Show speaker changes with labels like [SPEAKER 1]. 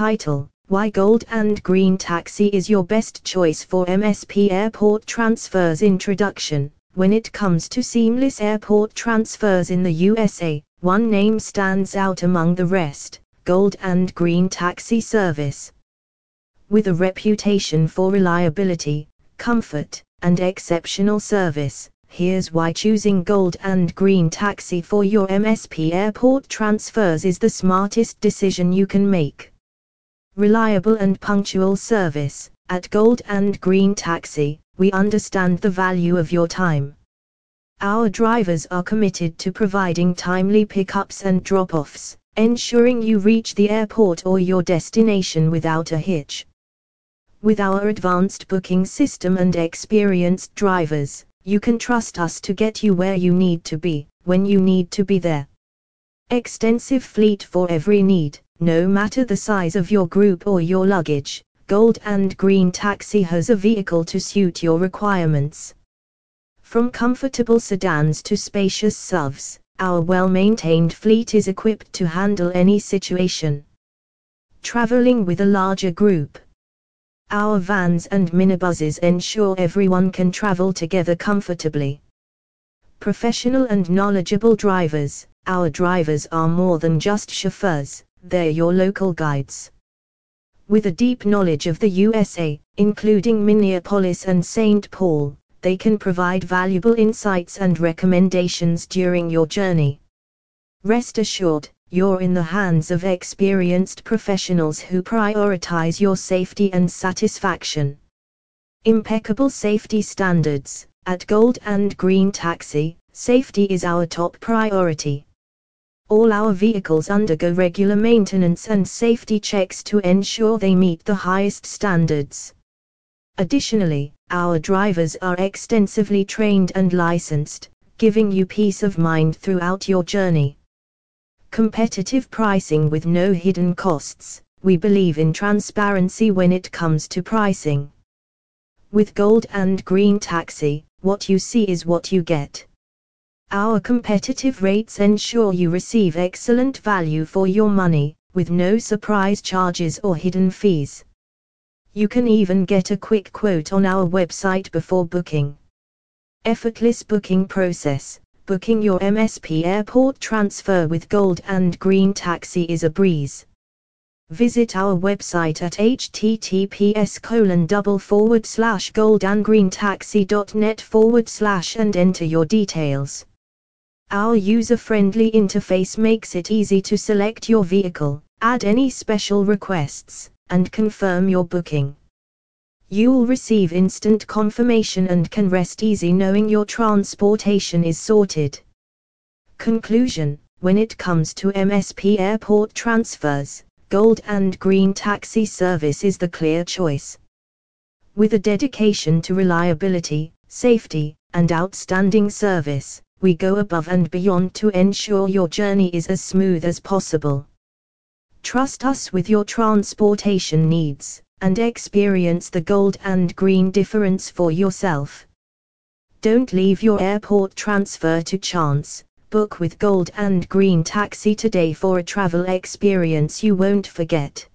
[SPEAKER 1] title, Why Gold and Green Taxi is Your Best Choice for MSP Airport Transfers Introduction. When it comes to seamless airport transfers in the USA, one name stands out among the rest Gold and Green Taxi Service. With a reputation for reliability, comfort, and exceptional service, here's why choosing Gold and Green Taxi for your MSP airport transfers is the smartest decision you can make. Reliable and punctual service. At Gold and Green Taxi, we understand the value of your time. Our drivers are committed to providing timely pickups and drop offs, ensuring you reach the airport or your destination without a hitch. With our advanced booking system and experienced drivers, you can trust us to get you where you need to be, when you need to be there. Extensive fleet for every need, no matter the size of your group or your luggage, Gold and Green Taxi has a vehicle to suit your requirements. From comfortable sedans to spacious SUVs, our well maintained fleet is equipped to handle any situation. Traveling with a larger group. Our vans and minibuses ensure everyone can travel together comfortably. Professional and knowledgeable drivers, our drivers are more than just chauffeurs, they're your local guides. With a deep knowledge of the USA, including Minneapolis and St. Paul, they can provide valuable insights and recommendations during your journey. Rest assured, you're in the hands of experienced professionals who prioritize your safety and satisfaction. Impeccable safety standards. At Gold and Green Taxi, safety is our top priority. All our vehicles undergo regular maintenance and safety checks to ensure they meet the highest standards. Additionally, our drivers are extensively trained and licensed, giving you peace of mind throughout your journey. Competitive pricing with no hidden costs. We believe in transparency when it comes to pricing. With Gold and Green Taxi, what you see is what you get. Our competitive rates ensure you receive excellent value for your money, with no surprise charges or hidden fees. You can even get a quick quote on our website before booking. Effortless booking process. Booking your MSP airport transfer with Gold and Green Taxi is a breeze. Visit our website at https colon double forward slash goldandgreentaxi.net forward slash and enter your details. Our user-friendly interface makes it easy to select your vehicle, add any special requests, and confirm your booking. You'll receive instant confirmation and can rest easy knowing your transportation is sorted. Conclusion When it comes to MSP airport transfers, Gold and Green Taxi Service is the clear choice. With a dedication to reliability, safety, and outstanding service, we go above and beyond to ensure your journey is as smooth as possible. Trust us with your transportation needs, and experience the gold and green difference for yourself. Don't leave your airport transfer to chance, book with Gold and Green Taxi today for a travel experience you won't forget.